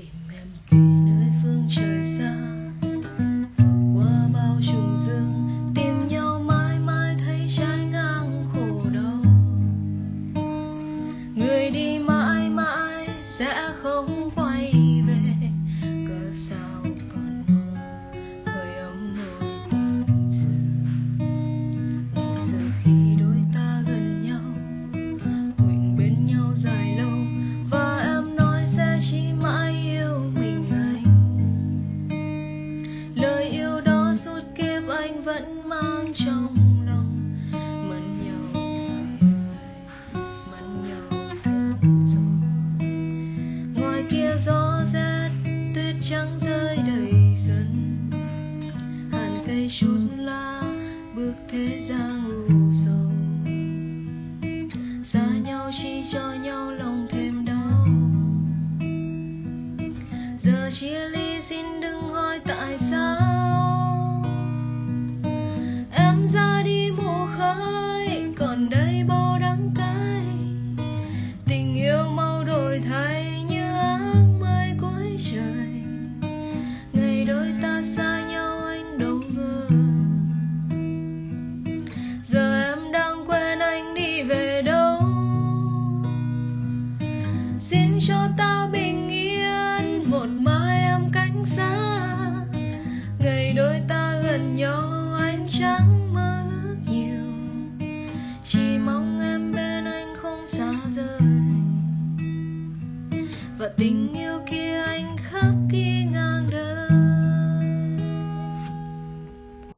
tìm em anh vẫn mang trong lòng mặn nhau mặn ngày nhau rồi ngoài kia gió rét tuyết trắng rơi đầy dần hàng cây chút lá bước thế gian u sầu xa nhau chỉ cho nhau lòng thêm đau. Giờ chia ly xin đừng hỏi tại sao. cho ta bình yên, một mai em cách xa. Ngày đôi ta gần nhau anh chẳng mơ ước nhiều. Chỉ mong em bên anh không xa rời. Và tình yêu